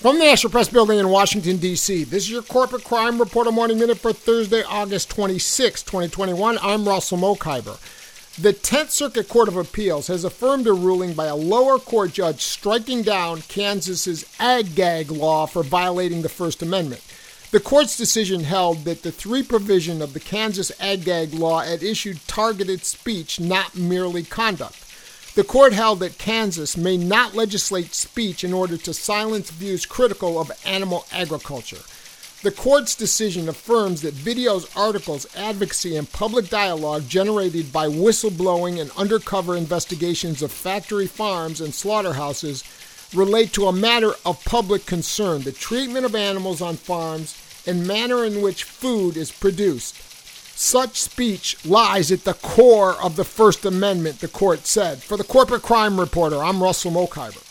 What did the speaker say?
From the National Press Building in Washington, D.C., this is your Corporate Crime Reporter Morning Minute for Thursday, August 26, 2021. I'm Russell Mokhiber. The 10th Circuit Court of Appeals has affirmed a ruling by a lower court judge striking down Kansas's ag gag law for violating the First Amendment. The court's decision held that the three provision of the Kansas ag gag law had issued targeted speech, not merely conduct. The court held that Kansas may not legislate speech in order to silence views critical of animal agriculture. The court's decision affirms that videos, articles, advocacy, and public dialogue generated by whistleblowing and undercover investigations of factory farms and slaughterhouses relate to a matter of public concern the treatment of animals on farms and manner in which food is produced. Such speech lies at the core of the First Amendment, the court said. For the Corporate Crime Reporter, I'm Russell Mokhiber.